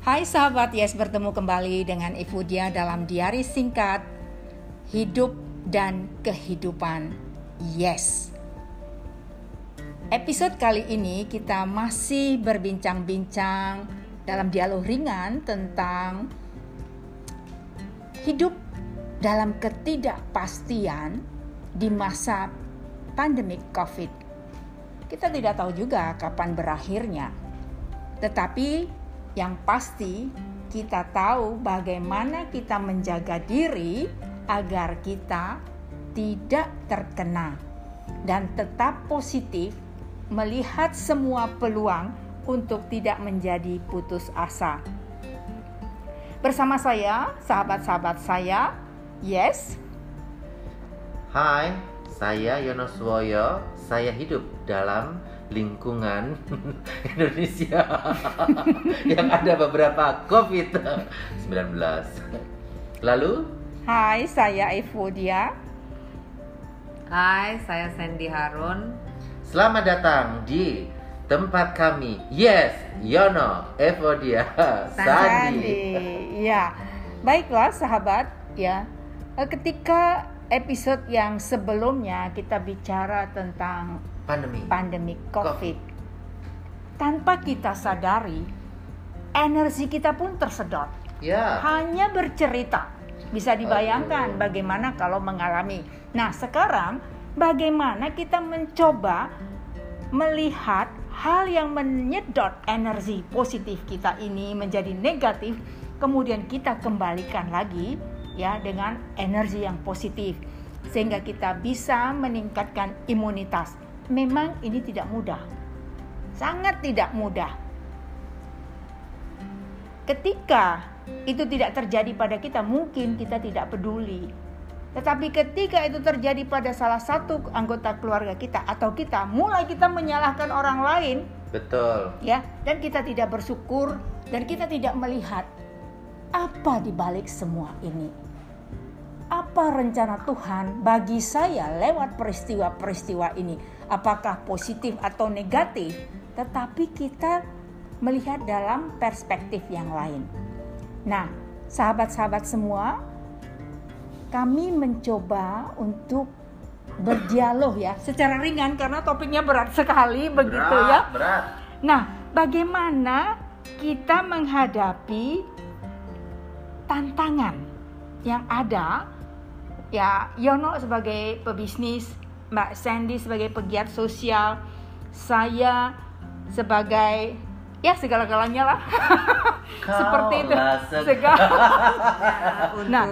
Hai sahabat Yes, bertemu kembali dengan Ibu Dia dalam diari singkat Hidup dan Kehidupan Yes. Episode kali ini kita masih berbincang-bincang dalam dialog ringan tentang hidup dalam ketidakpastian di masa pandemik COVID. Kita tidak tahu juga kapan berakhirnya. Tetapi yang pasti, kita tahu bagaimana kita menjaga diri agar kita tidak terkena dan tetap positif melihat semua peluang untuk tidak menjadi putus asa. Bersama saya, sahabat-sahabat saya, yes. Hai, saya Yonoswoyo. Saya hidup dalam lingkungan Indonesia yang ada beberapa COVID-19. Lalu, Hai, saya Evodia. Hai, saya Sandy Harun. selamat datang di tempat kami. Yes, Yono, Evodia, Sandi. Ya, baiklah sahabat ya. Eh, Ketika episode yang sebelumnya kita bicara tentang Pandemi. pandemi COVID, tanpa kita sadari, energi kita pun tersedot. Ya, Hanya bercerita, bisa dibayangkan Aduh. bagaimana kalau mengalami. Nah, sekarang bagaimana kita mencoba melihat hal yang menyedot energi positif kita ini menjadi negatif, kemudian kita kembalikan lagi ya dengan energi yang positif sehingga kita bisa meningkatkan imunitas. Memang ini tidak mudah. Sangat tidak mudah. Ketika itu tidak terjadi pada kita, mungkin kita tidak peduli. Tetapi ketika itu terjadi pada salah satu anggota keluarga kita atau kita mulai kita menyalahkan orang lain, betul. ya, dan kita tidak bersyukur dan kita tidak melihat apa di balik semua ini. Apa rencana Tuhan bagi saya lewat peristiwa-peristiwa ini? Apakah positif atau negatif? Tetapi kita melihat dalam perspektif yang lain. Nah, sahabat-sahabat semua, kami mencoba untuk berdialog ya secara ringan karena topiknya berat sekali begitu berat, ya. Berat. Nah, bagaimana kita menghadapi tantangan yang ada? Ya, Yono sebagai pebisnis, Mbak Sandy sebagai pegiat sosial, saya sebagai ya segala-galanya lah. Seperti itu. Segala- Nah,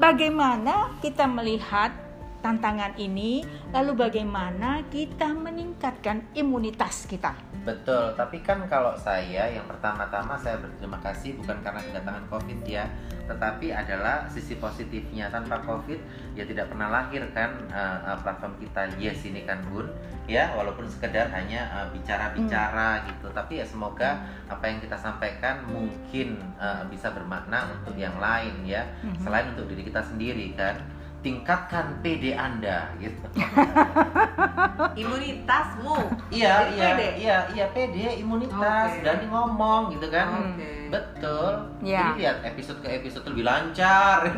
bagaimana kita melihat tantangan ini, lalu bagaimana kita meningkatkan imunitas kita? Betul, tapi kan kalau saya yang pertama-tama saya berterima kasih bukan karena kedatangan COVID ya, tetapi adalah sisi positifnya. Tanpa COVID ya tidak pernah lahir kan eh, platform kita. Yes ini kan Bun. Ya walaupun sekedar hanya eh, bicara-bicara gitu, tapi ya semoga apa yang kita sampaikan mungkin eh, bisa bermakna untuk yang lain ya, Mhm. selain untuk diri kita sendiri kan. Tingkatkan PD Anda gitu. imunitasmu. Iya, iya, pede? iya, iya pede, imunitas, Oke. berani ngomong gitu kan. Oke. Betul. Ya. Jadi lihat episode ke episode lebih lancar.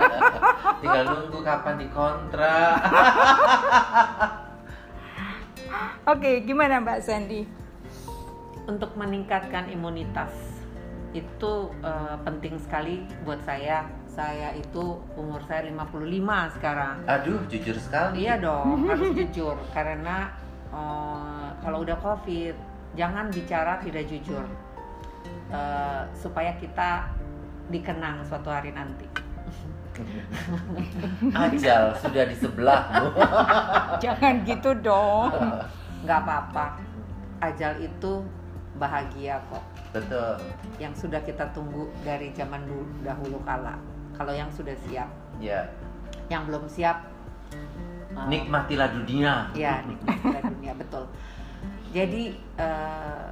Tinggal nunggu kapan dikontrak. Oke, gimana Mbak Sandy? Untuk meningkatkan imunitas itu eh, penting sekali buat saya. Saya itu umur saya 55 sekarang. Aduh, jujur sekali. Iya dong, harus jujur karena eh, kalau udah covid jangan bicara tidak jujur Eh, supaya kita dikenang suatu hari nanti. Ajal sudah di sebelahmu. Jangan gitu dong. nggak apa-apa. Ajal itu bahagia kok. Betul. Yang sudah kita tunggu dari zaman dulu dahulu kala. Kalau yang sudah siap, Ya, yang belum siap, eh, nikmatilah dunia. ya nikmatilah dunia betul. Jadi eh,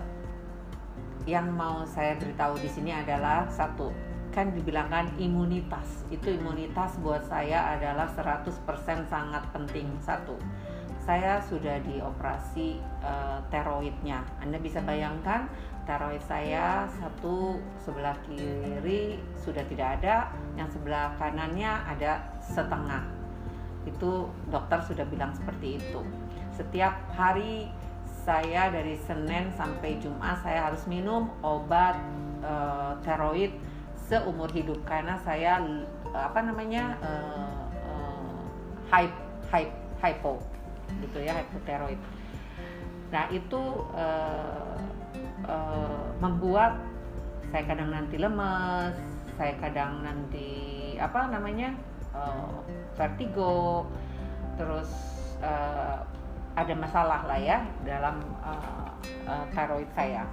yang mau saya beritahu di sini adalah satu kan dibilangkan imunitas itu imunitas buat saya adalah 100% sangat penting satu saya sudah dioperasi uh, teroidnya. Anda bisa bayangkan teroid saya satu sebelah kiri sudah tidak ada, yang sebelah kanannya ada setengah. Itu dokter sudah bilang seperti itu. Setiap hari saya dari Senin sampai Jumat saya harus minum obat uh, teroid seumur hidup karena saya apa namanya uh, uh, hype hype hypo gitu ya hypoteroid. Nah itu uh, uh, membuat saya kadang nanti lemes, saya kadang nanti apa namanya uh, vertigo, terus uh, ada masalah lah ya dalam uh, uh, tiroid saya.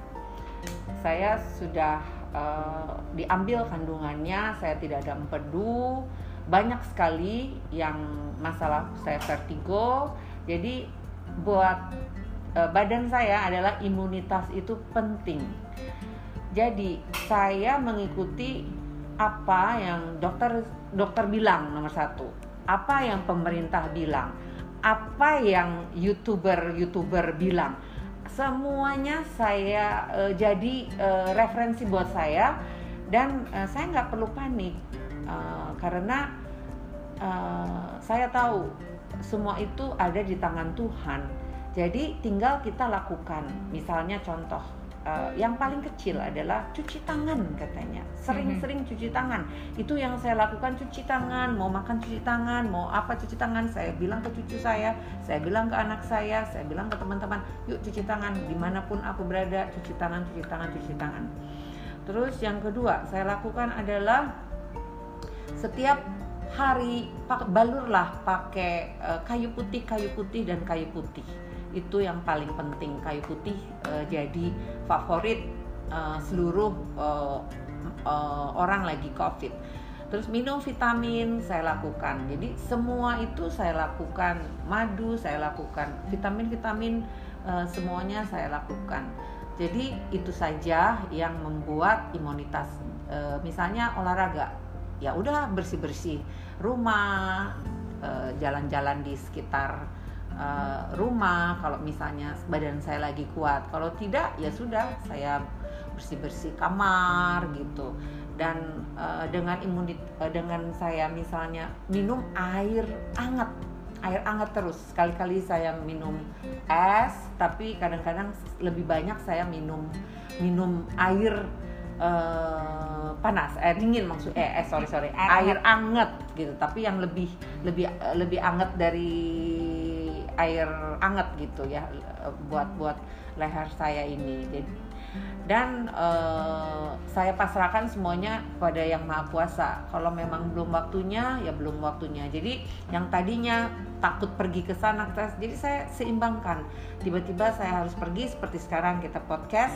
Saya sudah uh, diambil kandungannya, saya tidak ada empedu, banyak sekali yang masalah saya vertigo. Jadi buat uh, badan saya adalah imunitas itu penting. Jadi saya mengikuti apa yang dokter dokter bilang nomor satu, apa yang pemerintah bilang. Apa yang youtuber-youtuber bilang. Semuanya saya uh, jadi uh, referensi buat saya. Dan uh, saya nggak perlu panik uh, karena uh, saya tahu semua itu ada di tangan Tuhan. Jadi tinggal kita lakukan. Misalnya contoh uh, yang paling kecil adalah cuci tangan katanya. Sering-sering cuci tangan. Itu yang saya lakukan cuci tangan. Mau makan cuci tangan. Mau apa cuci tangan. Saya bilang ke cucu saya saya bilang ke anak saya saya bilang ke teman-teman yuk cuci tangan. Di mana pun aku berada cuci tangan cuci tangan cuci tangan. Terus yang kedua saya lakukan adalah setiap hari pak balurlah pakai uh, kayu putih kayu putih dan kayu putih. Itu yang paling penting. Kayu putih uh, jadi favorit uh, seluruh uh, uh, orang lagi covid. Terus minum vitamin saya lakukan. Jadi semua itu saya lakukan. Madu saya lakukan. Vitamin vitamin uh, semuanya saya lakukan. Jadi itu saja yang membuat imunitas uh, misalnya olahraga ya udah bersih bersih rumah jalan-jalan uh, di sekitar uh, rumah. Kalau misalnya badan saya lagi kuat kalau tidak ya sudah saya bersih bersih kamar gitu. Dan uh, dengan imunit dengan saya misalnya minum air hangat air hangat terus. Sekali-kali saya minum es tapi kadang-kadang lebih banyak saya minum minum air panas air dingin maksud eh, eh sorry sorry. Air hangat. gitu. Tapi yang lebih lebih lebih hangat dari air anget gitu ya buat buat leher saya ini. Jadi dan uh, saya pasrahkan semuanya pada yang maha kuasa. Kalau memang belum waktunya ya belum waktunya. Jadi yang tadinya takut pergi ke sana jadi saya seimbangkan. Tiba-tiba saya harus pergi seperti sekarang kita podcast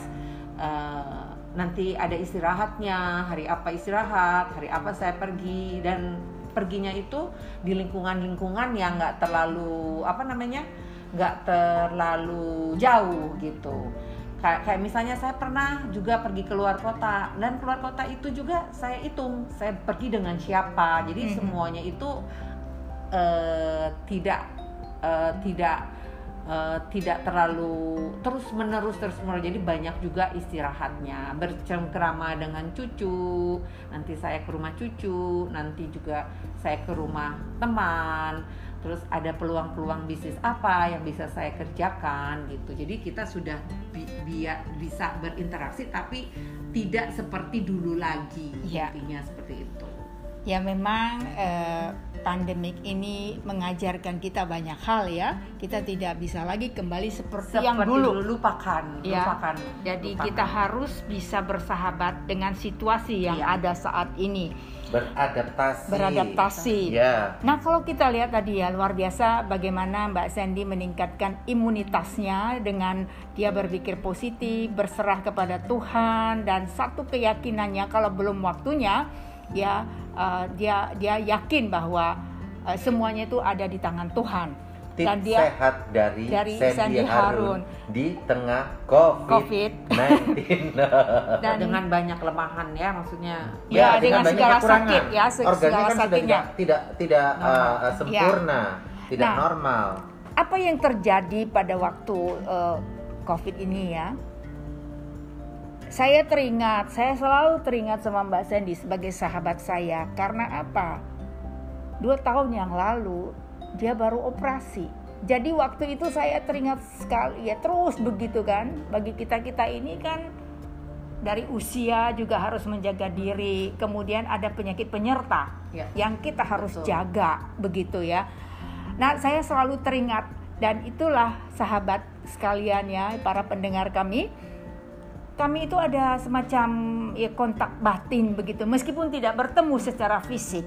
uh, nanti ada istirahatnya hari apa istirahat hari apa saya pergi. Dan perginya itu di lingkungan-lingkungan yang nggak terlalu apa namanya nggak terlalu jauh gitu. Kayak kayak misalnya saya pernah juga pergi keluar kota dan keluar kota itu juga saya hitung saya pergi dengan siapa. Jadi hmm. semuanya itu uh, tidak uh, tidak uh, tidak terlalu terus menerus terus menerus. Jadi banyak juga istirahatnya. Bercengkrama dengan cucu nanti saya ke rumah cucu nanti juga saya ke rumah teman. Terus ada peluang-peluang bisnis apa yang bisa saya kerjakan gitu. Jadi kita sudah bi bisa berinteraksi tapi tidak seperti dulu lagi ya. intinya seperti itu. Ya memang eh, pandemik ini mengajarkan kita banyak hal ya. Kita tidak bisa lagi kembali seperti, seperti yang dulu. lupakan ya. lupakan jadi lupakan. kita harus bisa bersahabat dengan situasi yang ya. ada saat ini. Beradaptasi. Beradaptasi. Ya. Nah kalau kita lihat tadi ya luar biasa bagaimana Mbak Sandy meningkatkan imunitasnya dengan dia berpikir positif berserah kepada Tuhan dan satu keyakinannya kalau belum waktunya ya uh, dia dia yakin bahwa uh, semuanya itu ada di tangan Tuhan. Tip dan dia sehat dari, dari Sandy, Sandy Harun, Harun. di tengah COVID-19 COVID. dan dengan banyak kelemahan ya maksudnya. Ya, ya dengan, dengan segala sakit ya segala kan sakitnya. tidak tidak tidak uh, sempurna ya. tidak nah, normal. apa yang terjadi pada waktu uh, COVID ini ya? Saya teringat, saya selalu teringat sama Mbak Sandy sebagai sahabat saya karena apa? Dua tahun yang lalu dia baru operasi. Jadi waktu itu saya teringat sekali ya terus begitu kan. Bagi kita kita ini kan dari usia juga harus menjaga diri. Kemudian ada penyakit penyerta ya. yang kita harus Betul. jaga begitu ya. Nah saya selalu teringat dan itulah sahabat sekalian ya para pendengar kami kami itu ada semacam ya kontak batin begitu. Meskipun tidak bertemu secara fisik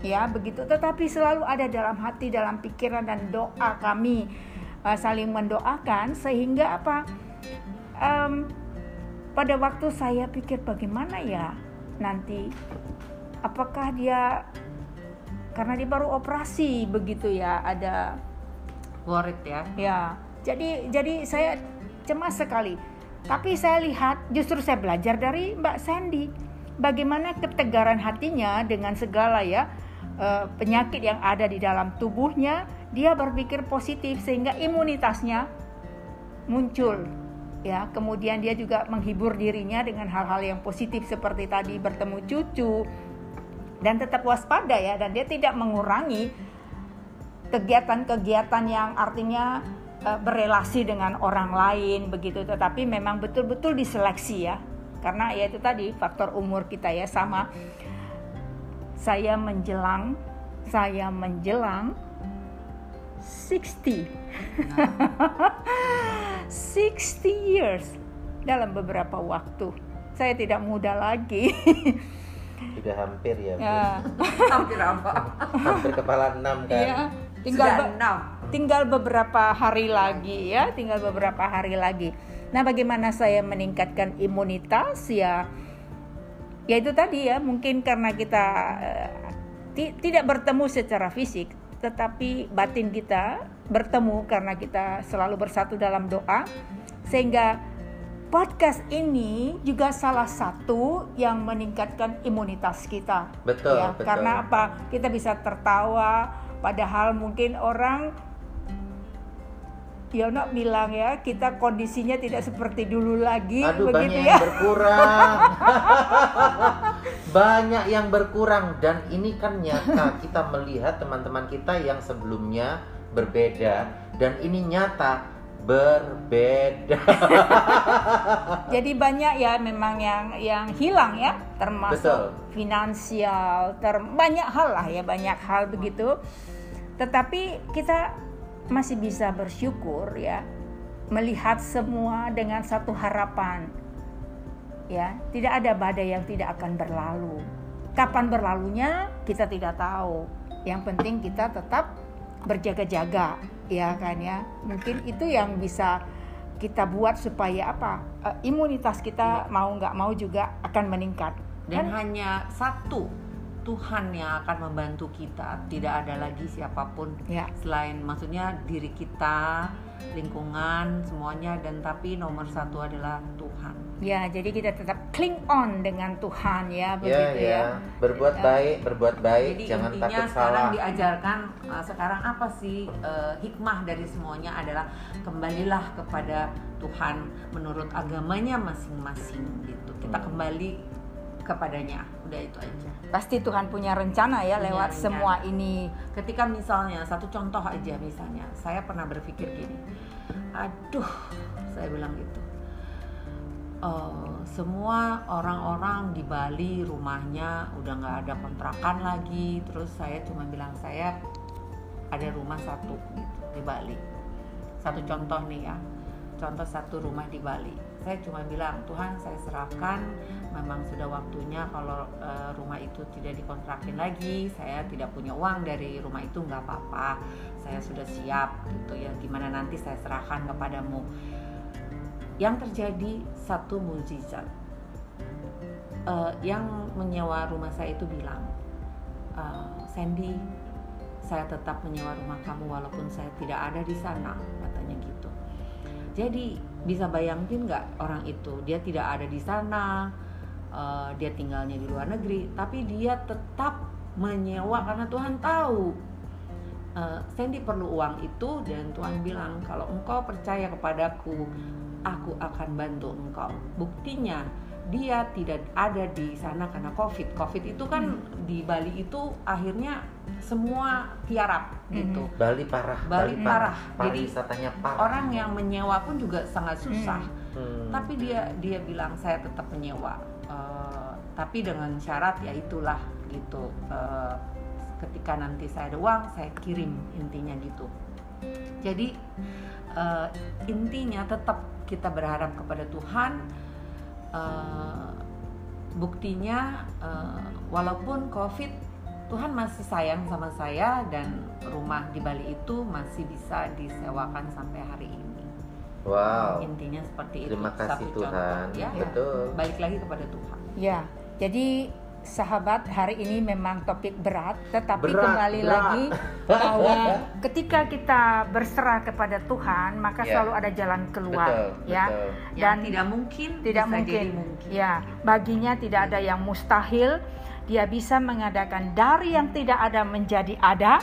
ya begitu. Tetapi selalu ada dalam hati dalam pikiran dan doa kami uh, saling mendoakan sehingga apa um, pada waktu saya pikir bagaimana ya nanti apakah dia karena dia baru operasi begitu ya ada worried ya. Ya jadi jadi saya cemas sekali tapi saya lihat justru saya belajar dari Mbak Sandy bagaimana ketegaran hatinya dengan segala ya uh, penyakit yang ada di dalam tubuhnya, dia berpikir positif sehingga imunitasnya muncul. Ya, kemudian dia juga menghibur dirinya dengan hal-hal yang positif seperti tadi bertemu cucu dan tetap waspada ya dan dia tidak mengurangi kegiatan-kegiatan yang artinya uh, berelasi dengan orang lain begitu. Tetapi memang betul-betul diseleksi ya. Karena ya itu tadi faktor umur kita ya sama. Saya menjelang saya menjelang 60 60 years dalam beberapa waktu. Saya tidak muda lagi. Sudah hampir ya, ya. hampir apa? Hampir kepala enam kan. Ya, tinggal Sudah enam tinggal beberapa hari lagi ya, tinggal beberapa hari lagi. Nah, bagaimana saya meningkatkan imunitas ya? Ya itu tadi ya, mungkin karena kita uh, tidak bertemu secara fisik, tetapi batin kita bertemu karena kita selalu bersatu dalam doa sehingga podcast ini juga salah satu yang meningkatkan imunitas kita. Betul, ya, betul. Karena apa? Kita bisa tertawa padahal mungkin orang Yono bilang ya kita kondisinya tidak seperti dulu lagi Aduh, begitu banyak ya. yang berkurang. banyak yang berkurang dan ini kan nyata kita melihat teman-teman kita yang sebelumnya berbeda dan ini nyata berbeda. Jadi banyak ya memang yang yang hilang ya termasuk Betul. finansial, ter banyak hal lah ya banyak hal begitu. Tetapi kita masih bisa bersyukur ya melihat semua dengan satu harapan ya. Tidak ada badai yang tidak akan berlalu. Kapan berlalunya kita tidak tahu. Yang penting kita tetap berjaga-jaga ya kan ya. Mungkin itu yang bisa kita buat supaya apa? Uh, imunitas kita mau nggak mau juga akan meningkat. Dan kan? hanya satu Tuhan yang akan membantu kita tidak ada lagi siapa pun ya. selain maksudnya diri kita lingkungan semuanya dan tapi nomor satu adalah Tuhan ya jadi kita tetap cling on dengan Tuhan ya, ya begitu ya, ya. berbuat ya. baik berbuat baik jadi jangan intinya takut sekarang salah diajarkan uh, sekarang apa sih uh, hikmah dari semuanya adalah kembalilah kepada Tuhan menurut agamanya masing-masing gitu kita hmm. kembali kepadanya udah itu aja. Pasti Tuhan punya rencana ya punya lewat rencana. semua ini. Ketika misalnya satu contoh aja misalnya saya pernah berpikir gini. Aduh saya bilang gitu. Uh, semua orang-orang di Bali rumahnya udah nggak ada kontrakan lagi. Terus saya cuma bilang saya ada rumah satu gitu di Bali. Satu contoh nih ya. Contoh satu rumah di Bali saya cuma bilang Tuhan saya serahkan. Memang sudah waktunya kalau e, rumah itu tidak dikontrakin lagi. Saya tidak punya uang dari rumah itu nggak apa-apa. Saya sudah siap gitu ya. Gimana nanti saya serahkan kepadamu? Yang terjadi satu mujizat e, yang menyewa rumah saya itu bilang e, Sandy saya tetap menyewa rumah kamu walaupun saya tidak ada di sana katanya gitu. Jadi bisa bayangin nggak orang itu? Dia tidak ada di sana uh, dia tinggalnya di luar negeri tapi dia tetap menyewa karena Tuhan tahu. Eh, Sandy perlu uang itu dan Tuhan bilang kalau engkau percaya kepadaku aku akan bantu engkau. Buktinya dia tidak ada di sana karena covid. Covid itu kan Hmm. di Bali itu akhirnya semua tiarap gitu. Hmm. Bali parah Bali parah. Jadi, pariwisatanya parah. orang yang menyewa pun juga sangat susah. Hmm. tapi dia dia bilang saya tetap menyewa. Eh, tapi dengan syarat ya itulah gitu. Eh, ketika nanti saya ada uang saya kirim intinya gitu. Jadi eh, intinya tetap kita berharap kepada Tuhan Eh, buktinya eh, walaupun covid Tuhan masih sayang sama saya dan rumah di Bali itu masih bisa disewakan sampai hari ini. Wow. Intinya seperti itu. Terima kasih Satu contoh, Tuhan. Ya betul. Balik lagi kepada Tuhan. Ya, jadi sahabat hari ini memang topik berat, tetapi Berat, kembali berat. lagi bahwa ketika kita berserah kepada Tuhan, maka Ya. selalu ada jalan keluar, betul ya. betul Dan yang tidak mungkin tidak mungkin. mungkin Ya, baginya tidak ada yang mustahil. Dia bisa mengadakan dari yang tidak ada menjadi ada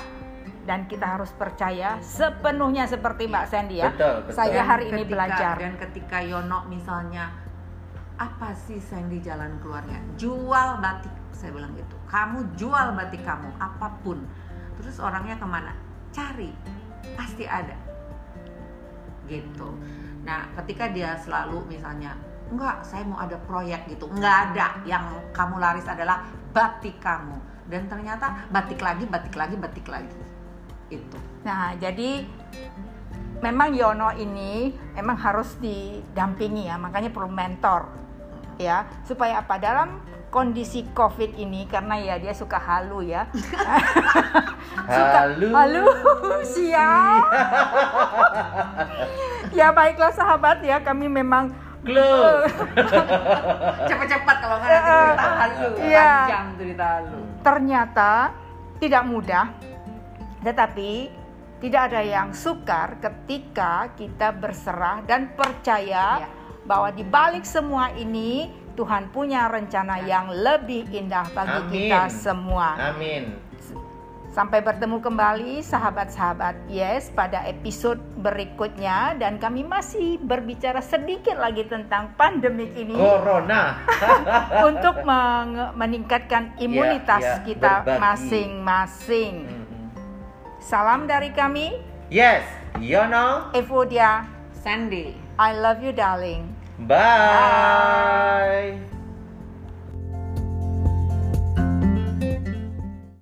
dan kita harus percaya sepenuhnya seperti Mbak Sandy ya. betul betul Saya Dan hari ini ketika- belajar. dan ketika Yono misalnya apa sih Sandy jalan keluarnya? Jual batik saya bilang gitu. Kamu jual batik kamu apa pun. Terus orangnya ke mana? Cari. Pasti ada. Gitu. Nah ketika dia selalu misalnya enggak saya mau ada proyek gitu. Enggak ada. Yang kamu laris adalah batik kamu. Dan ternyata batik lagi batik lagi batik lagi. Itu. Nah, jadi memang Yono ini memang harus didampingi ya, makanya perlu mentor ya, supaya apa dalam kondisi COVID ini karena ya dia suka halu ya. suka Halu. halu siap. ya baiklah sahabat ya, kami memang Glow. cepat-cepat kalau nggak nanti cerita halu panjang cerita halu ternyata tidak mudah, tetapi tidak ada yang sukar ketika kita berserah dan percaya Iya. Bahwa di balik semua ini Tuhan punya rencana yang lebih indah bagi Amin. kita semua. amin Sampai bertemu kembali sahabat-sahabat Yes pada episode berikutnya dan kami masih berbicara sedikit lagi tentang pandemik ini corona untuk meningkatkan imunitas ya, kita berbagi. masing-masing. Mhm. Salam dari kami, yes Yono Evodia. Sandy I love you darling. bye.